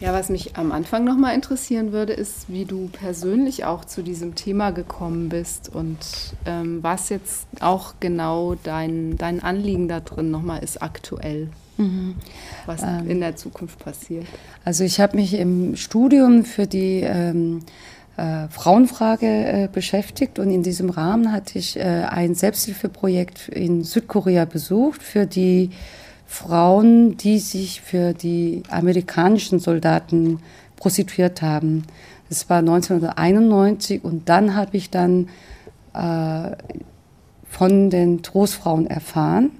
Ja, was mich am Anfang nochmal interessieren würde, ist, wie du persönlich auch zu diesem Thema gekommen bist und ähm, was jetzt auch genau dein, dein Anliegen da drin nochmal ist aktuell. Mhm. Was ähm, in der Zukunft passiert. Also ich habe mich im Studium für die ähm, äh, Frauenfrage äh, beschäftigt und in diesem Rahmen hatte ich äh, ein Selbsthilfeprojekt in Südkorea besucht für die Frauen, die sich für die amerikanischen Soldaten prostituiert haben. Das war 1991 und dann habe ich dann äh, von den Trostfrauen erfahren.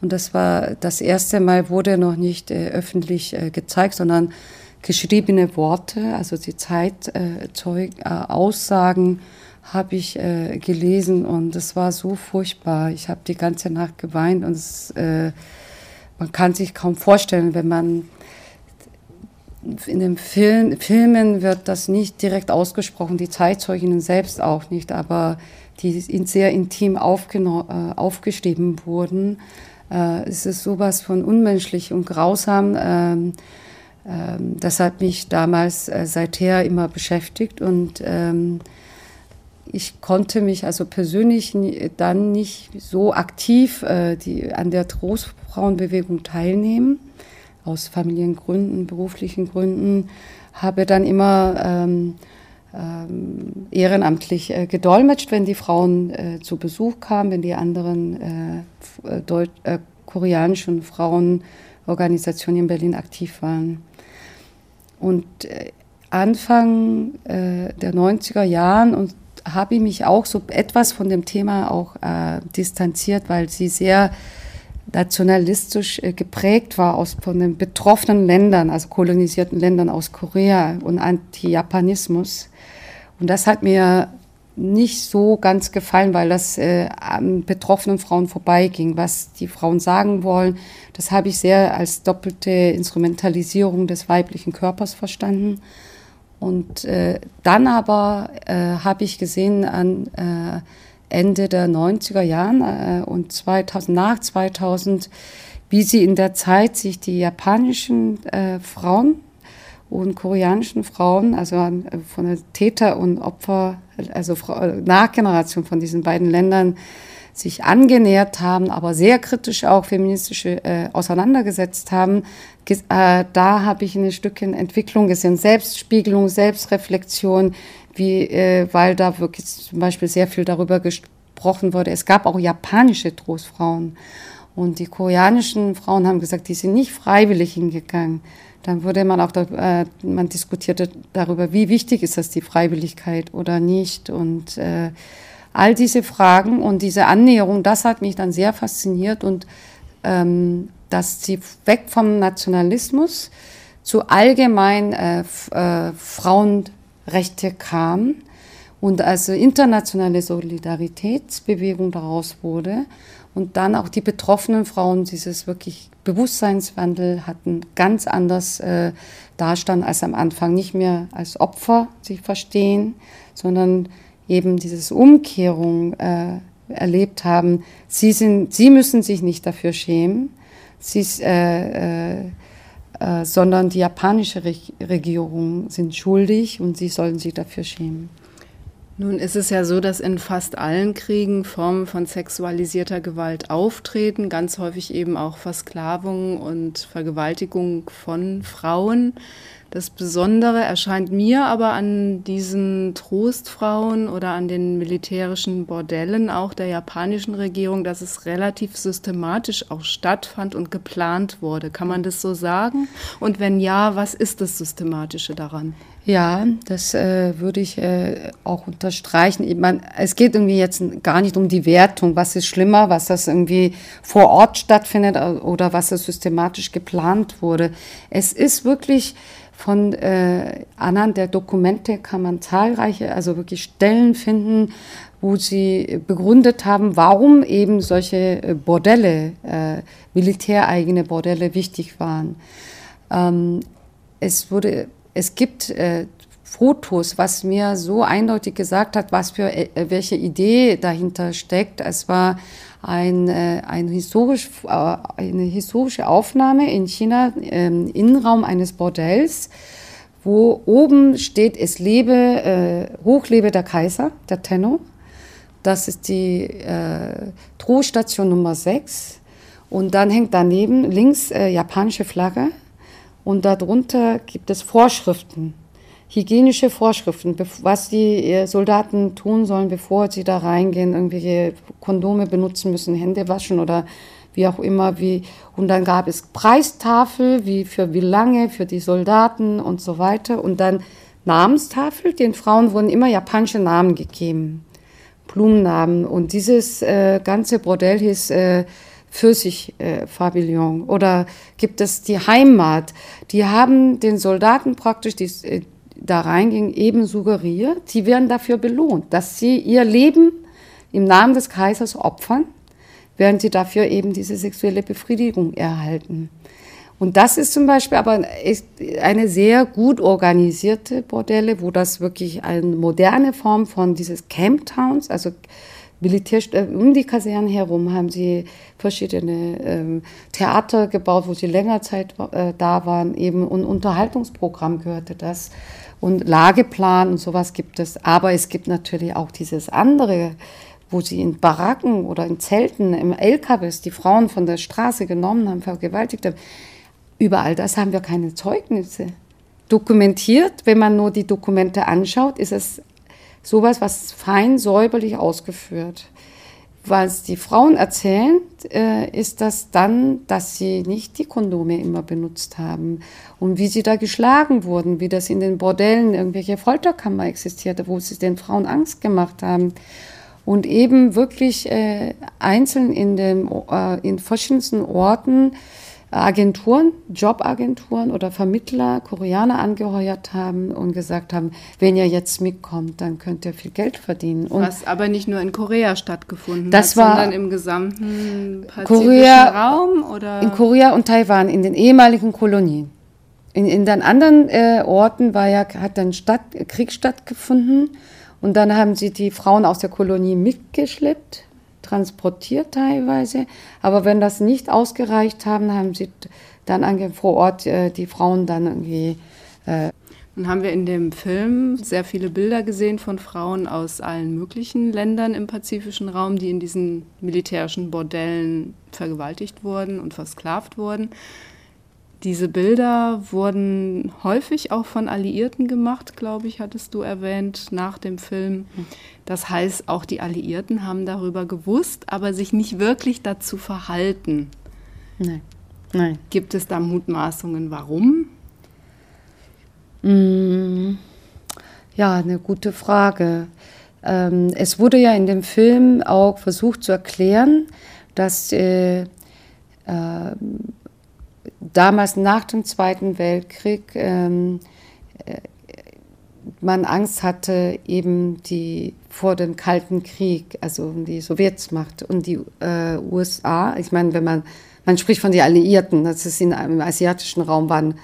Und das war das erste Mal, wurde noch nicht äh, öffentlich äh, gezeigt, sondern geschriebene Worte, also die Zeitaussagen äh, habe ich äh, gelesen und es war so furchtbar. Ich habe die ganze Nacht geweint und es äh, man kann sich kaum vorstellen, wenn man in den Film, Filmen wird das nicht direkt ausgesprochen, die Zeitzeuginnen selbst auch nicht, aber die sehr intim äh, aufgeschrieben wurden. Äh, es ist sowas von unmenschlich und grausam. Ähm, ähm, das hat mich damals äh, seither immer beschäftigt und ähm, ich konnte mich also persönlich dann nicht so aktiv äh, die, an der Trostfrauenbewegung teilnehmen, aus Familiengründen, beruflichen Gründen, habe dann immer ähm, ähm, ehrenamtlich äh, gedolmetscht, wenn die Frauen äh, zu Besuch kamen, wenn die anderen äh, Deut äh, koreanischen Frauenorganisationen in Berlin aktiv waren. Und äh, Anfang der 90er Jahren und habe ich mich auch so etwas von dem Thema auch äh, distanziert, weil sie sehr nationalistisch äh, geprägt war aus von den betroffenen Ländern, also kolonisierten Ländern aus Korea und Anti-Japanismus. Und das hat mir nicht so ganz gefallen, weil das äh, an betroffenen Frauen vorbeiging. Was die Frauen sagen wollen, das habe ich sehr als doppelte Instrumentalisierung des weiblichen Körpers verstanden. Und äh, dann aber äh, habe ich gesehen an äh, Ende der 90er Jahren äh, und 2000, nach 2000, wie sie in der Zeit sich die japanischen äh, Frauen und koreanischen Frauen, also von der Täter und Opfer, also Nachgeneration von diesen beiden Ländern, sich angenähert haben, aber sehr kritisch auch feministische äh, auseinandergesetzt haben, äh, da habe ich ein Stückchen Entwicklung gesehen, Selbstspiegelung, Selbstreflexion, wie, äh, weil da wirklich zum Beispiel sehr viel darüber gesprochen wurde. Es gab auch japanische Trostfrauen und die koreanischen Frauen haben gesagt, die sind nicht freiwillig hingegangen. Dann wurde man auch, da, äh, man diskutierte darüber, wie wichtig ist das die Freiwilligkeit oder nicht und äh, all diese Fragen und diese Annäherung, das hat mich dann sehr fasziniert und ähm, dass sie weg vom Nationalismus zu allgemein äh, äh, Frauenrechte kam und also internationale Solidaritätsbewegung daraus wurde und dann auch die betroffenen Frauen dieses wirklich Bewusstseinswandel hatten ganz anders äh, dastanden als am Anfang nicht mehr als Opfer sich verstehen, sondern eben dieses Umkehrung äh, erlebt haben, sie, sind, sie müssen sich nicht dafür schämen, sie, äh, äh, äh, sondern die japanische Re Regierung sind schuldig und sie sollen sich dafür schämen. Nun ist es ja so, dass in fast allen Kriegen Formen von sexualisierter Gewalt auftreten, ganz häufig eben auch Versklavung und Vergewaltigung von Frauen. Das Besondere erscheint mir aber an diesen Trostfrauen oder an den militärischen Bordellen auch der japanischen Regierung, dass es relativ systematisch auch stattfand und geplant wurde. Kann man das so sagen? Und wenn ja, was ist das Systematische daran? Ja, das äh, würde ich äh, auch unterstreichen. Ich mein, es geht irgendwie jetzt gar nicht um die Wertung, was ist schlimmer, was das irgendwie vor Ort stattfindet oder was das systematisch geplant wurde. Es ist wirklich von äh, anhand der Dokumente kann man zahlreiche, also wirklich Stellen finden, wo sie begründet haben, warum eben solche äh, Bordelle, äh, militäreigene Bordelle wichtig waren. Ähm, es wurde, es gibt äh, Fotos, was mir so eindeutig gesagt hat, was für äh, welche Idee dahinter steckt. Es war ein, äh, ein historisch, äh, eine historische Aufnahme in China im Innenraum eines Bordells, wo oben steht, es lebe, äh, hochlebe der Kaiser, der Tenno. Das ist die äh, Drohstation Nummer 6. Und dann hängt daneben links äh, japanische Flagge und darunter gibt es Vorschriften, hygienische Vorschriften, was die äh, Soldaten tun sollen, bevor sie da reingehen, irgendwelche Kondome benutzen müssen, Hände waschen oder wie auch immer. Wie. Und dann gab es Preistafel, wie für wie lange, für die Soldaten und so weiter. Und dann Namenstafel, den Frauen wurden immer japanische Namen gegeben, Blumennamen. Und dieses äh, ganze Bordell hieß äh, Pfirsich-Pavillon äh, oder gibt es die Heimat. Die haben den Soldaten praktisch, die äh, da reingingen, eben suggeriert, sie werden dafür belohnt, dass sie ihr Leben im Namen des Kaisers opfern, während sie dafür eben diese sexuelle Befriedigung erhalten. Und das ist zum Beispiel aber eine sehr gut organisierte Bordelle, wo das wirklich eine moderne Form von dieses Camp Towns, also Militär, äh, um die Kasernen herum haben sie verschiedene ähm, Theater gebaut, wo sie länger Zeit äh, da waren, eben und Unterhaltungsprogramm gehörte das und Lageplan und sowas gibt es. Aber es gibt natürlich auch dieses andere, wo sie in Baracken oder in Zelten, im LKWs die Frauen von der Straße genommen haben, vergewaltigt haben. Überall das haben wir keine Zeugnisse. Dokumentiert, wenn man nur die Dokumente anschaut, ist es sowas, was fein säuberlich ausgeführt. Was die Frauen erzählen, äh, ist das dann, dass sie nicht die Kondome immer benutzt haben und wie sie da geschlagen wurden, wie das in den Bordellen irgendwelche Folterkammer existierte, wo sie den Frauen Angst gemacht haben und eben wirklich äh, einzeln in, dem, äh, in verschiedensten Orten Agenturen, Jobagenturen oder Vermittler Koreaner angeheuert haben und gesagt haben, wenn ihr jetzt mitkommt, dann könnt ihr viel Geld verdienen. Und Was aber nicht nur in Korea stattgefunden das hat, war sondern im gesamten Korea, Raum oder in Korea und Taiwan, in den ehemaligen Kolonien. In, in den anderen äh, Orten war ja, hat dann Stadt, Krieg stattgefunden und dann haben sie die Frauen aus der Kolonie mitgeschleppt transportiert teilweise. Aber wenn das nicht ausgereicht haben, haben sie dann vor Ort äh, die Frauen dann irgendwie. Äh dann haben wir in dem Film sehr viele Bilder gesehen von Frauen aus allen möglichen Ländern im pazifischen Raum, die in diesen militärischen Bordellen vergewaltigt wurden und versklavt wurden. Diese Bilder wurden häufig auch von Alliierten gemacht, glaube ich, hattest du erwähnt, nach dem Film. Das heißt, auch die Alliierten haben darüber gewusst, aber sich nicht wirklich dazu verhalten. Nein. Nein. Gibt es da Mutmaßungen, warum? Mm, ja, eine gute Frage. Ähm, es wurde ja in dem Film auch versucht zu erklären, dass äh, äh, damals nach dem Zweiten Weltkrieg ähm, äh, man Angst hatte, eben die vor dem Kalten Krieg, also die Sowjetsmacht und die äh, USA. Ich meine, wenn man man spricht von den Alliierten, das ist in, im asiatischen Raum waren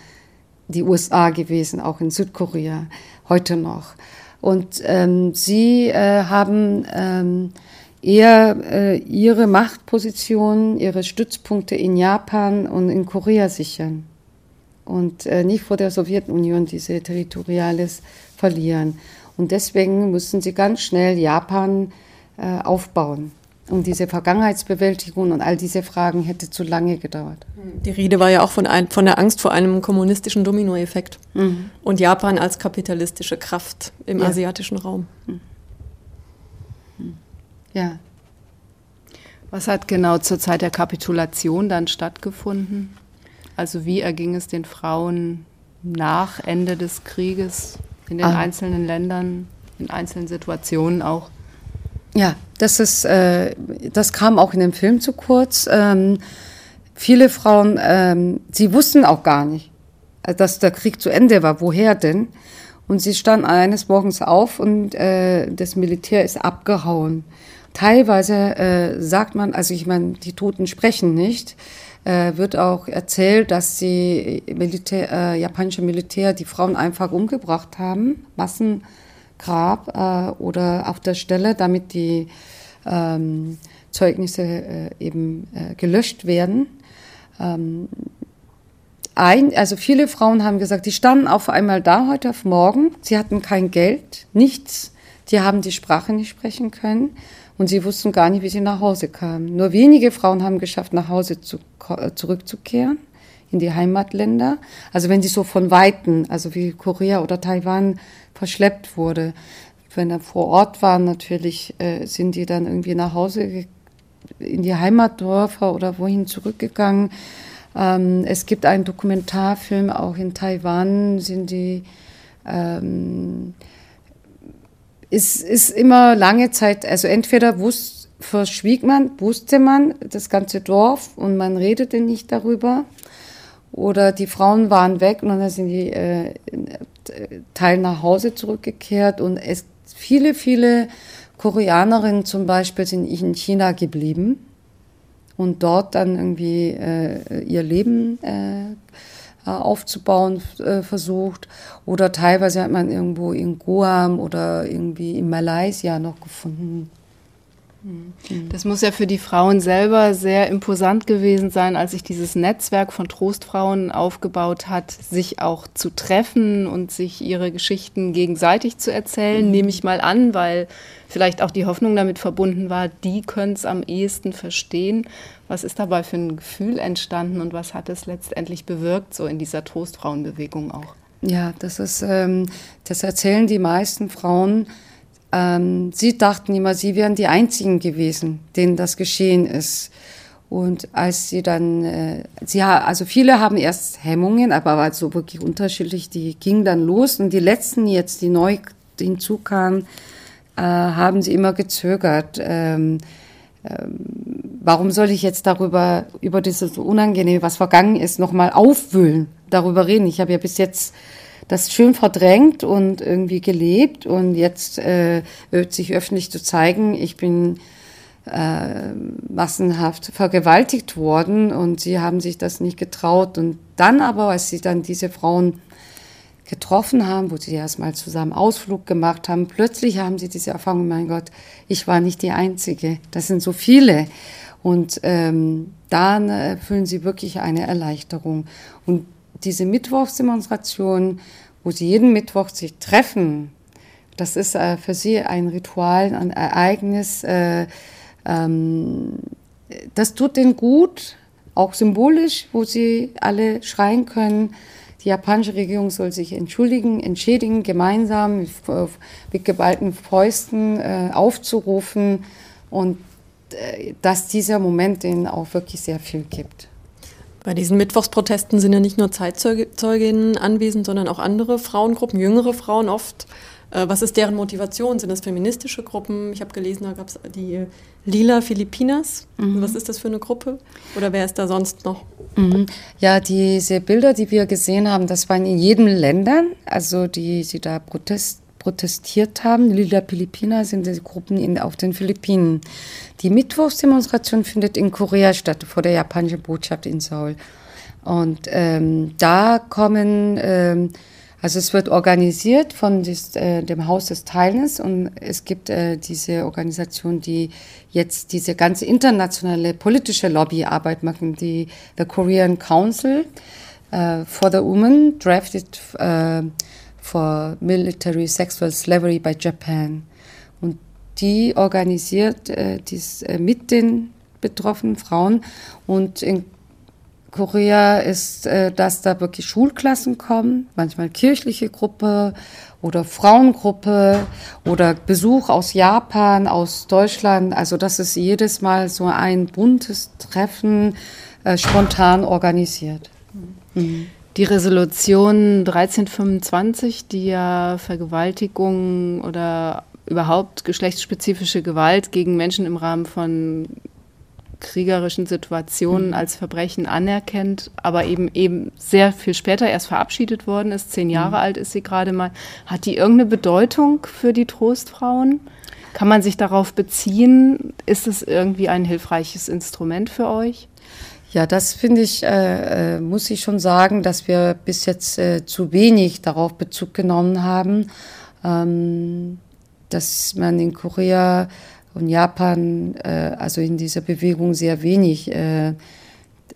die USA gewesen, auch in Südkorea heute noch. Und ähm, sie äh, haben ähm, eher äh, ihre Machtposition, ihre Stützpunkte in Japan und in Korea sichern und äh, nicht vor der Sowjetunion diese Territoriales verlieren. Und deswegen mussten sie ganz schnell Japan äh, aufbauen. Und diese Vergangenheitsbewältigung und all diese Fragen hätte zu lange gedauert. Die Rede war ja auch von, ein, von der Angst vor einem kommunistischen Dominoeffekt mhm. und Japan als kapitalistische Kraft im ja. asiatischen Raum. Mhm. Ja. Was hat genau zur Zeit der Kapitulation dann stattgefunden? Also wie erging es den Frauen nach Ende des Krieges in den ah. einzelnen Ländern, in einzelnen Situationen auch? Ja, das ist, äh, das kam auch in dem Film zu kurz. Ähm, viele Frauen, ähm, sie wussten auch gar nicht, dass der Krieg zu Ende war. Woher denn? Und sie standen eines Morgens auf und äh, das Militär ist abgehauen. Teilweise äh, sagt man, also ich meine, die Toten sprechen nicht, äh, wird auch erzählt, dass die Militär, äh, japanische Militär die Frauen einfach umgebracht haben, Massengrab äh, oder auf der Stelle, damit die ähm, Zeugnisse äh, eben äh, gelöscht werden. Ähm, ein, also viele Frauen haben gesagt, die standen auf einmal da heute auf morgen, sie hatten kein Geld, nichts, die haben die Sprache nicht sprechen können und sie wussten gar nicht, wie sie nach Hause kamen. Nur wenige Frauen haben geschafft, nach Hause zu, äh, zurückzukehren in die Heimatländer. Also wenn sie so von Weiten, also wie Korea oder Taiwan, verschleppt wurde. Wenn er vor Ort waren, natürlich äh, sind die dann irgendwie nach Hause in die Heimatdörfer oder wohin zurückgegangen. Ähm, es gibt einen Dokumentarfilm, auch in Taiwan sind die, ähm, ist, ist immer lange Zeit, also entweder wusste, verschwieg man, wusste man das ganze Dorf und man redete nicht darüber. Oder die Frauen waren weg und dann sind die äh, Teil nach Hause zurückgekehrt und es viele, viele Koreanerinnen zum Beispiel sind in China geblieben und dort dann irgendwie äh, ihr Leben äh, aufzubauen äh, versucht. Oder teilweise hat man irgendwo in Guam oder irgendwie in Malaysia noch gefunden. Das muss ja für die Frauen selber sehr imposant gewesen sein, als sich dieses Netzwerk von Trostfrauen aufgebaut hat, sich auch zu treffen und sich ihre Geschichten gegenseitig zu erzählen, mhm. nehme ich mal an, weil vielleicht auch die Hoffnung damit verbunden war, die können es am ehesten verstehen. Was ist dabei für ein Gefühl entstanden und was hat es letztendlich bewirkt, so in dieser Trostfrauenbewegung auch? Ja, das ist, ähm, das erzählen die meisten Frauen ähm, sie dachten immer, sie wären die Einzigen gewesen, denen das geschehen ist. Und als sie dann, äh, sie also viele haben erst Hemmungen, aber war so wirklich unterschiedlich, die gingen dann los. Und die letzten jetzt, die neu hinzukamen, äh, haben sie immer gezögert. Ähm, ähm, warum soll ich jetzt darüber, über dieses Unangenehme, was vergangen ist, nochmal aufwühlen, darüber reden? Ich habe ja bis jetzt das schön verdrängt und irgendwie gelebt und jetzt äh, sich öffentlich zu zeigen, ich bin äh, massenhaft vergewaltigt worden und sie haben sich das nicht getraut. Und dann aber, als sie dann diese Frauen getroffen haben, wo sie erstmal zusammen Ausflug gemacht haben, plötzlich haben sie diese Erfahrung, mein Gott, ich war nicht die Einzige, das sind so viele. Und ähm, dann äh, fühlen sie wirklich eine Erleichterung. Und diese Mittwochsdemonstration, wo sie jeden Mittwoch sich treffen, das ist äh, für sie ein Ritual, ein Ereignis. Äh, ähm, das tut ihnen gut, auch symbolisch, wo sie alle schreien können. Die japanische Regierung soll sich entschuldigen, entschädigen, gemeinsam mit, mit geballten Fäusten äh, aufzurufen und äh, dass dieser Moment ihnen auch wirklich sehr viel gibt. Bei diesen Mittwochsprotesten sind ja nicht nur Zeitzeuginnen anwesend, sondern auch andere Frauengruppen, jüngere Frauen oft. Äh, was ist deren Motivation? Sind das feministische Gruppen? Ich habe gelesen, da gab es die Lila Filipinas. Mhm. Was ist das für eine Gruppe? Oder wer ist da sonst noch? Mhm. Ja, diese Bilder, die wir gesehen haben, das waren in jedem Ländern, also die, die da Protest protestiert haben. Lila Philippiner sind die Gruppen in, auf den Philippinen. Die Mittwochsdemonstration findet in Korea statt, vor der japanischen Botschaft in Seoul. Und ähm, da kommen, ähm, also es wird organisiert von des, äh, dem Haus des Teilens und es gibt äh, diese Organisation, die jetzt diese ganze internationale politische Lobbyarbeit machen, die the Korean Council uh, for the Women drafted uh, for Military Sexual Slavery by Japan. Die organisiert äh, dies äh, mit den betroffenen Frauen. Und in Korea ist, äh, dass da wirklich Schulklassen kommen, manchmal kirchliche Gruppe oder Frauengruppe oder Besuch aus Japan, aus Deutschland. Also das ist jedes Mal so ein buntes Treffen, äh, spontan organisiert. Mhm. Die Resolution 1325, die ja Vergewaltigung oder überhaupt geschlechtsspezifische Gewalt gegen Menschen im Rahmen von kriegerischen Situationen mhm. als Verbrechen anerkennt, aber eben eben sehr viel später erst verabschiedet worden ist. Zehn Jahre mhm. alt ist sie gerade mal. Hat die irgendeine Bedeutung für die Trostfrauen? Kann man sich darauf beziehen? Ist es irgendwie ein hilfreiches Instrument für euch? Ja, das finde ich, äh, äh, muss ich schon sagen, dass wir bis jetzt äh, zu wenig darauf Bezug genommen haben, ähm, dass man in Korea und Japan, äh, also in dieser Bewegung sehr wenig äh,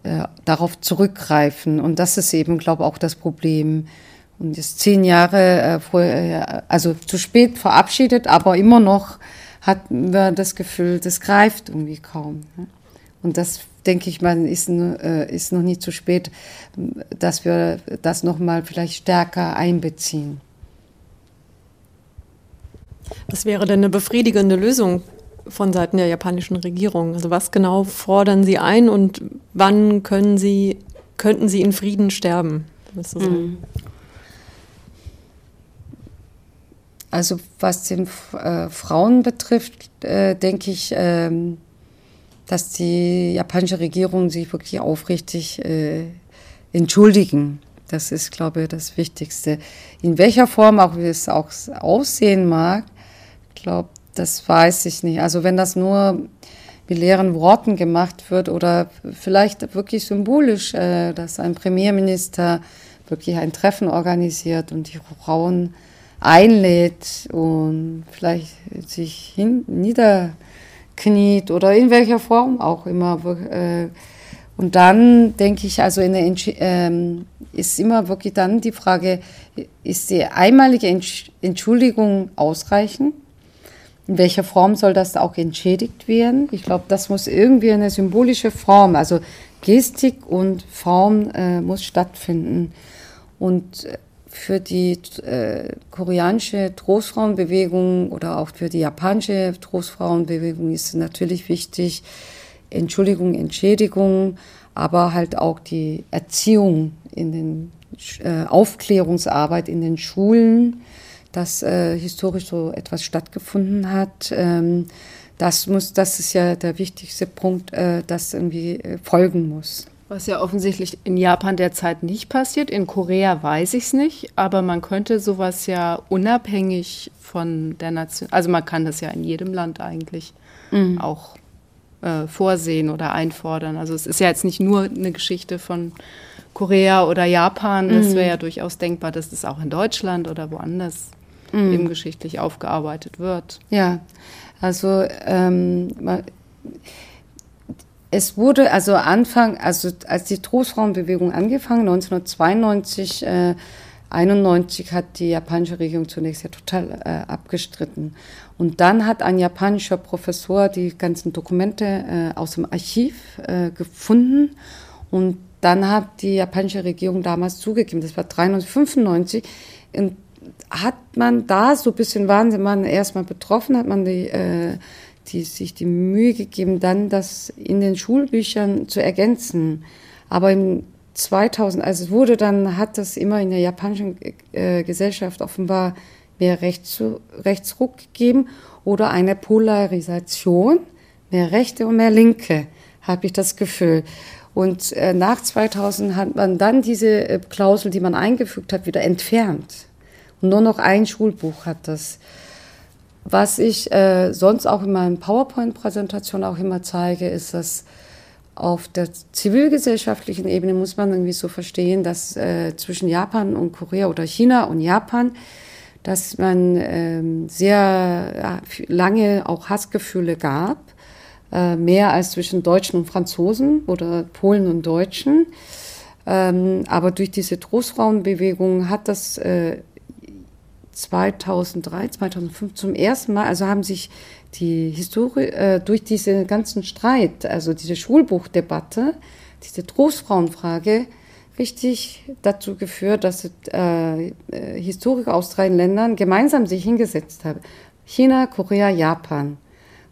äh, darauf zurückgreifen. Und das ist eben, glaube ich, auch das Problem. Und ist zehn Jahre, äh, vor, äh, also zu spät verabschiedet, aber immer noch hat man das Gefühl, das greift irgendwie kaum. Ne? Und das denke ich mal, ist, ist noch nicht zu spät, dass wir das nochmal vielleicht stärker einbeziehen. Was wäre denn eine befriedigende Lösung von Seiten der japanischen Regierung? Also was genau fordern Sie ein und wann können Sie, könnten Sie in Frieden sterben? Mhm. Also was den äh, Frauen betrifft, äh, denke ich, ähm, dass die japanische Regierung sich wirklich aufrichtig äh, entschuldigen. Das ist, glaube ich, das Wichtigste. In welcher Form auch wie es auch aussehen mag, glaube, das weiß ich nicht. Also wenn das nur mit leeren Worten gemacht wird oder vielleicht wirklich symbolisch, äh, dass ein Premierminister wirklich ein Treffen organisiert und die Frauen einlädt und vielleicht sich hin, nieder kniet oder in welcher Form auch immer. Äh, und dann denke ich, also ähm, ist immer wirklich dann die Frage, ist die einmalige Entschuldigung ausreichend? In welcher Form soll das auch entschädigt werden? Ich glaube, das muss irgendwie eine symbolische Form, also Gestik und Form äh, muss stattfinden. Und äh, für die äh, koreanische Trostfrauenbewegung oder auch für die japanische Trostfrauenbewegung ist natürlich wichtig, Entschuldigung, Entschädigung, aber halt auch die Erziehung in den äh, Aufklärungsarbeit in den Schulen, dass äh, historisch so etwas stattgefunden hat. Ähm, das muss, das ist ja der wichtigste Punkt, äh, das irgendwie äh, folgen muss. Was ja offensichtlich in Japan derzeit nicht passiert. In Korea weiß ich es nicht, aber man könnte sowas ja unabhängig von der Nation, also man kann das ja in jedem Land eigentlich mhm. auch äh, vorsehen oder einfordern. Also es ist ja jetzt nicht nur eine Geschichte von Korea oder Japan, es mhm. wäre ja durchaus denkbar, dass das auch in Deutschland oder woanders mhm. eben geschichtlich aufgearbeitet wird. Ja, also ähm, es wurde also Anfang, also als die Trostfrauenbewegung angefangen, 1992, äh, 91 hat die japanische Regierung zunächst ja total äh, abgestritten. Und dann hat ein japanischer Professor die ganzen Dokumente äh, aus dem Archiv äh, gefunden und dann hat die japanische Regierung damals zugegeben, das war 93, 95, und hat man da so ein bisschen Wahnsinn, man erstmal betroffen, hat man die äh, die sich die Mühe gegeben, dann das in den Schulbüchern zu ergänzen. Aber im 2000, also es wurde dann, hat das immer in der japanischen äh, Gesellschaft offenbar mehr Rechts, Rechtsruck gegeben oder eine Polarisation, mehr Rechte und mehr Linke, habe ich das Gefühl. Und äh, nach 2000 hat man dann diese äh, Klausel, die man eingefügt hat, wieder entfernt. Nur noch ein Schulbuch hat das. Was ich äh, sonst auch in meinen PowerPoint-Präsentationen auch immer zeige, ist, dass auf der zivilgesellschaftlichen Ebene muss man irgendwie so verstehen, dass äh, zwischen Japan und Korea oder China und Japan, dass man ähm, sehr lange auch Hassgefühle gab, äh, mehr als zwischen Deutschen und Franzosen oder Polen und Deutschen. Ähm, aber durch diese Trostfrauenbewegung hat das äh, 2003, 2005 zum ersten Mal, also haben sich die Historie äh, durch diesen ganzen Streit, also diese Schulbuchdebatte, diese Trostfrauenfrage, richtig dazu geführt, dass äh, Historiker aus drei Ländern gemeinsam sich hingesetzt haben. China, Korea, Japan.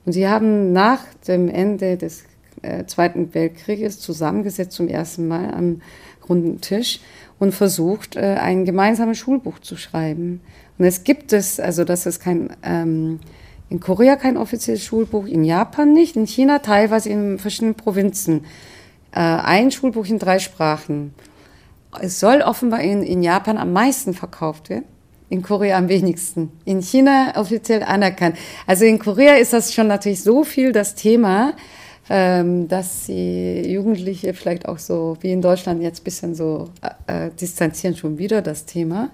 Und sie haben nach dem Ende des äh, Zweiten Weltkrieges zusammengesetzt zum ersten Mal am runden Tisch und versucht, äh, ein gemeinsames Schulbuch zu schreiben. Und es gibt es, also das ist kein, ähm, in Korea kein offizielles Schulbuch, in Japan nicht, in China teilweise in verschiedenen Provinzen. Äh, ein Schulbuch in drei Sprachen. Es soll offenbar in, in Japan am meisten verkauft werden, in Korea am wenigsten. In China offiziell anerkannt. Also in Korea ist das schon natürlich so viel das Thema, ähm, dass die Jugendliche vielleicht auch so, wie in Deutschland jetzt ein bisschen so äh, äh, distanzieren schon wieder das Thema.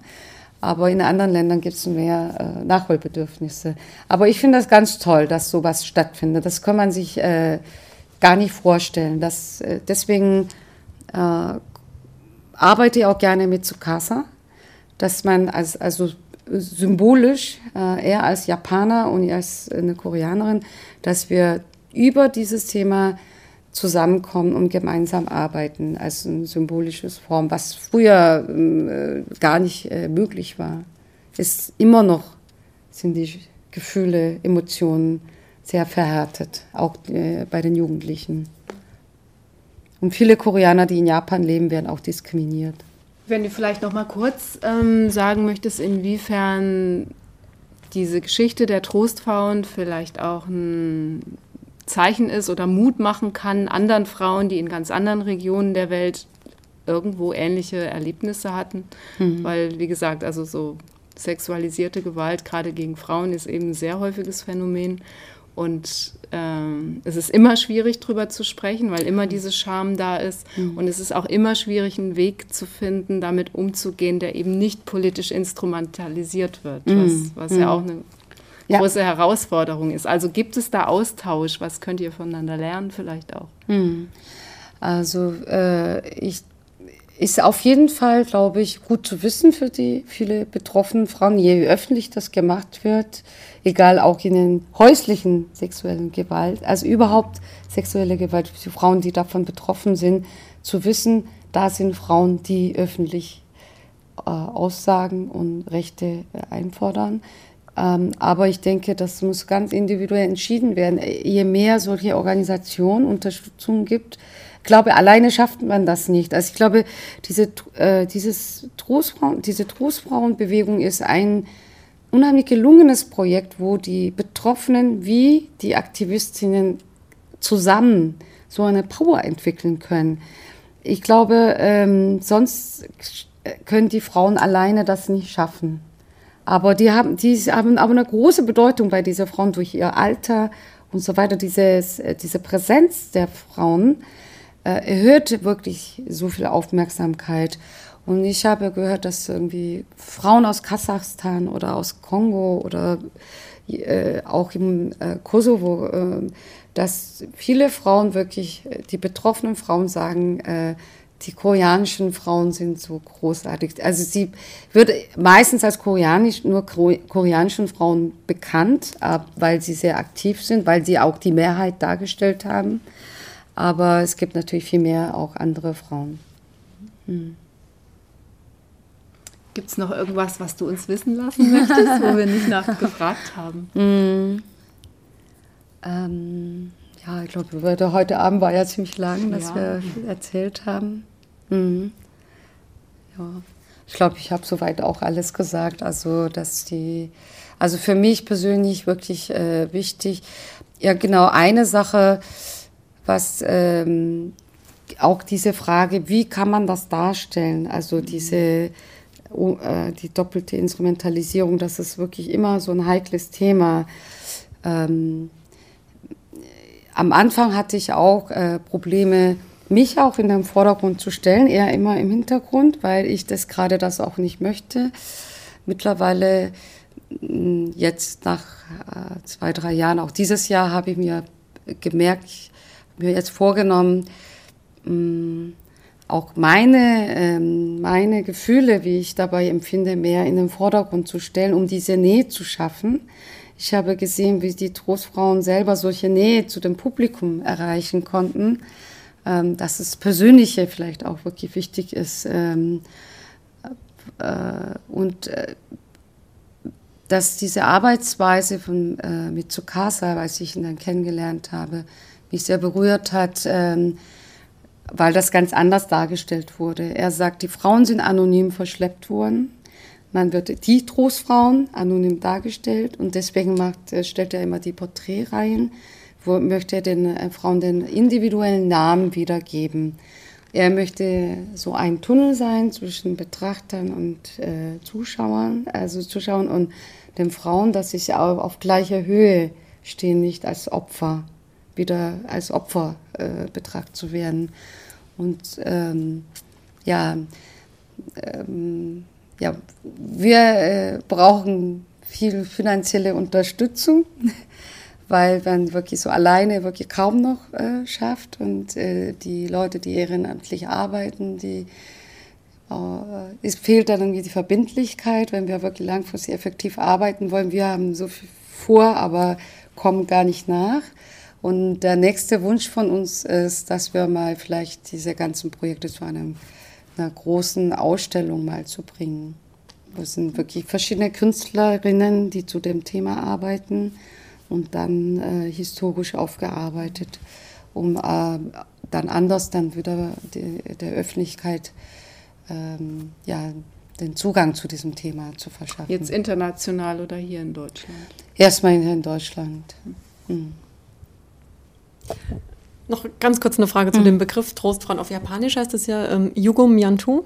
Aber in anderen Ländern gibt es mehr äh, Nachholbedürfnisse. Aber ich finde das ganz toll, dass sowas stattfindet. Das kann man sich äh, gar nicht vorstellen. Das, äh, deswegen äh, arbeite ich auch gerne mit Tsukasa, dass man als, also symbolisch, äh, eher als Japaner und als eine Koreanerin, dass wir über dieses Thema zusammenkommen und gemeinsam arbeiten als ein symbolisches Form, was früher äh, gar nicht äh, möglich war. Ist immer noch sind die Gefühle, Emotionen sehr verhärtet, auch äh, bei den Jugendlichen. Und viele Koreaner, die in Japan leben, werden auch diskriminiert. Wenn du vielleicht noch mal kurz ähm, sagen möchtest, inwiefern diese Geschichte der Trostfrauen vielleicht auch ein Zeichen ist oder Mut machen kann anderen Frauen, die in ganz anderen Regionen der Welt irgendwo ähnliche Erlebnisse hatten. Mhm. Weil, wie gesagt, also so sexualisierte Gewalt gerade gegen Frauen ist eben ein sehr häufiges Phänomen. Und ähm, es ist immer schwierig, darüber zu sprechen, weil immer diese Scham da ist. Mhm. Und es ist auch immer schwierig, einen Weg zu finden, damit umzugehen, der eben nicht politisch instrumentalisiert wird, mhm. was, was mhm. ja auch eine ja. große Herausforderung ist. Also gibt es da Austausch? Was könnt ihr voneinander lernen vielleicht auch? Mhm. Also äh, ich ist auf jeden Fall, glaube ich, gut zu wissen für die viele betroffenen Frauen, je öffentlich das gemacht wird, egal auch in den häuslichen sexuellen Gewalt, also überhaupt sexuelle Gewalt für Frauen, die davon betroffen sind, zu wissen, da sind Frauen, die öffentlich äh, aussagen und Rechte äh, einfordern. Ähm, aber ich denke, das muss ganz individuell entschieden werden. Je mehr solche Organisationen Unterstützung gibt, glaube, alleine schafft man das nicht. Also ich glaube, diese, äh, dieses Trostfrauen, diese Trostfrauenbewegung ist ein unheimlich gelungenes Projekt, wo die Betroffenen wie die Aktivistinnen zusammen so eine Power entwickeln können. Ich glaube, ähm, sonst können die Frauen alleine das nicht schaffen. Aber die haben, die haben aber eine große Bedeutung bei dieser Frauen durch ihr Alter und so weiter. Dieses, äh, diese Präsenz der Frauen äh, erhöht wirklich so viel Aufmerksamkeit. Und ich habe gehört, dass irgendwie Frauen aus Kasachstan oder aus Kongo oder äh, auch im äh, Kosovo, äh, dass viele Frauen wirklich, die betroffenen Frauen sagen, äh, die koreanischen Frauen sind so großartig. Also sie wird meistens als koreanisch, nur koreanischen Frauen bekannt, weil sie sehr aktiv sind, weil sie auch die Mehrheit dargestellt haben. Aber es gibt natürlich viel mehr auch andere Frauen. Hm. Gibt es noch irgendwas, was du uns wissen lassen möchtest, wo wir nicht nachgefragt haben? Mm. Ähm, ja, ich glaube, heute Abend war ja ziemlich lang, dass ja. wir viel erzählt haben. Mhm. Ja, ich glaube, ich habe soweit auch alles gesagt. Also, dass die, also für mich persönlich wirklich äh, wichtig. Ja, genau, eine Sache, was ähm, auch diese Frage, wie kann man das darstellen? Also diese Oh, äh, die doppelte Instrumentalisierung, das ist wirklich immer so ein heikles Thema. Ähm, am Anfang hatte ich auch äh, Probleme, mich auch in den Vordergrund zu stellen, eher immer im Hintergrund, weil ich das gerade das auch nicht möchte. Mittlerweile, mm, jetzt nach äh, zwei, drei Jahren, auch dieses Jahr habe ich mir gemerkt, mir jetzt vorgenommen, mh, mm, auch meine, ähm, meine Gefühle, wie ich dabei empfinde, mehr in den Vordergrund zu stellen, um diese Nähe zu schaffen. Ich habe gesehen, wie die Trostfrauen selber solche Nähe zu dem Publikum erreichen konnten, ähm, dass es Persönliche vielleicht auch wirklich wichtig ist. Ähm, äh, und äh, dass diese Arbeitsweise von, äh, mit Tsukasa, als ich ihn dann kennengelernt habe, mich sehr berührt hat, ähm, weil das ganz anders dargestellt wurde. Er sagt, die Frauen sind anonym verschleppt worden. Man wird die Trostfrauen anonym dargestellt und deswegen macht, äh, stellt er immer die Porträtreihen, wo möchte er den äh, Frauen den individuellen Namen wiedergeben. Er möchte so ein Tunnel sein zwischen Betrachtern und äh, Zuschauern, also Zuschauern und den Frauen, dass sie auf, auf gleicher Höhe stehen, nicht als Opfer wieder als Opfer äh, betrachtet zu werden. Und ähm, ja, ähm, ja, wir äh, brauchen viel finanzielle Unterstützung, weil man wirklich so alleine wirklich kaum noch äh, schafft. Und äh, die Leute, die ehrenamtlich arbeiten, die äh, es fehlt dann irgendwie die Verbindlichkeit, wenn wir wirklich langfristig effektiv arbeiten wollen. Wir haben so viel vor, aber kommen gar nicht nach. Und der nächste Wunsch von uns ist, dass wir mal vielleicht diese ganzen Projekte zu einem, einer großen Ausstellung mal zu bringen. Das sind wirklich verschiedene Künstlerinnen, die zu dem Thema arbeiten und dann äh, historisch aufgearbeitet, um äh, dann anders dann wieder die, der Öffentlichkeit ähm, ja, den Zugang zu diesem Thema zu verschaffen. Jetzt international oder hier in Deutschland? Erstmal hier in Deutschland. Hm. Noch ganz kurz eine Frage zu hm. dem Begriff Trostfrauen. Auf Japanisch heißt es ja ähm, Yugum Yantu.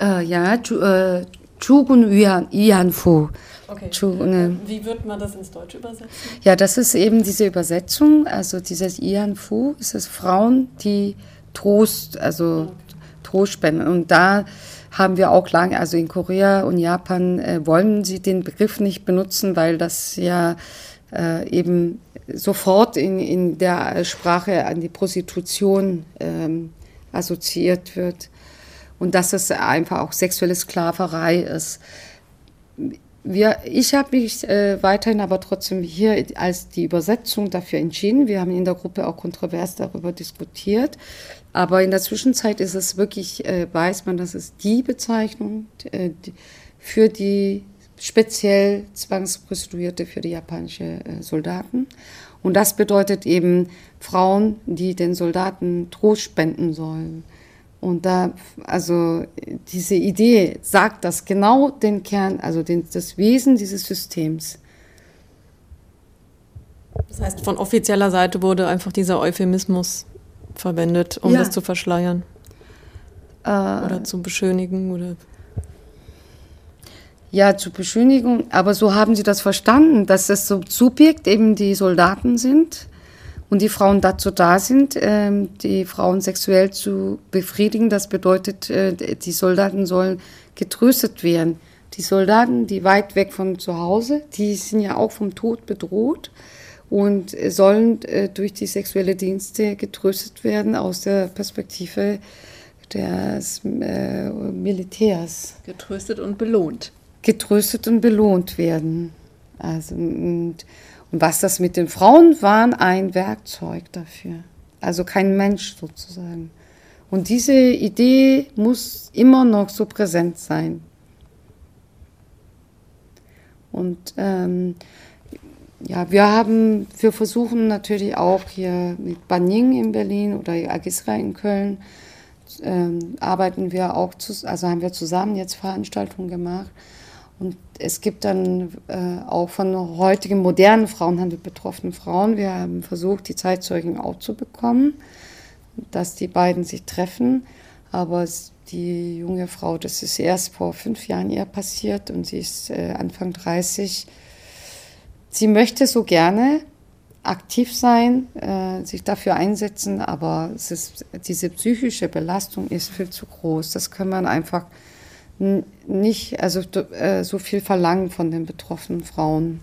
Äh, ja, ju, äh, Chugun Yanfu. Okay. Ne. Wie wird man das ins Deutsche übersetzen? Ja, das ist eben diese Übersetzung. Also dieses Yanfu ist es Frauen, die Trost, also okay. Trost spenden. Und da haben wir auch lange, also in Korea und Japan äh, wollen sie den Begriff nicht benutzen, weil das ja äh, eben sofort in, in der Sprache an die Prostitution ähm, assoziiert wird und dass es einfach auch sexuelle Sklaverei ist. Wir, ich habe mich äh, weiterhin aber trotzdem hier als die Übersetzung dafür entschieden. Wir haben in der Gruppe auch kontrovers darüber diskutiert. Aber in der Zwischenzeit ist es wirklich, äh, weiß man, dass es die Bezeichnung äh, für die speziell Zwangsprostituierte für die japanische äh, Soldaten. Und das bedeutet eben Frauen, die den Soldaten Trost spenden sollen. Und da, also diese Idee sagt das genau den Kern, also den, das Wesen dieses Systems. Das heißt, von offizieller Seite wurde einfach dieser Euphemismus verwendet, um ja. das zu verschleiern. Äh, oder zu beschönigen oder. Ja, zur Beschönigung, aber so haben sie das verstanden, dass das so Subjekt eben die Soldaten sind und die Frauen dazu da sind, ähm, die Frauen sexuell zu befriedigen. Das bedeutet, äh, die Soldaten sollen getröstet werden. Die Soldaten, die weit weg von zu Hause, die sind ja auch vom Tod bedroht und sollen äh, durch die sexuelle Dienste getröstet werden aus der Perspektive des äh, Militärs. Getröstet und belohnt. Getröstet und belohnt werden. Also, und und was das mit den Frauen waren, ein Werkzeug dafür. Also kein Mensch sozusagen. Und diese Idee muss immer noch so präsent sein. Und ähm, ja, wir haben, wir versuchen natürlich auch hier mit Banying in Berlin oder Agisra in Köln, ähm, arbeiten wir auch, zu, also haben wir zusammen jetzt Veranstaltungen gemacht und es gibt dann äh, auch von heutigen modernen Frauenhandel betroffenen Frauen. Wir haben versucht, die Zeitzeugen auch zu bekommen, dass die beiden sich treffen. Aber die junge Frau, das ist erst vor fünf Jahren ihr passiert und sie ist äh, Anfang 30. Sie möchte so gerne aktiv sein, äh, sich dafür einsetzen, aber ist, diese psychische Belastung ist viel zu groß. Das kann man einfach nicht also äh, so viel verlangen von den betroffenen Frauen.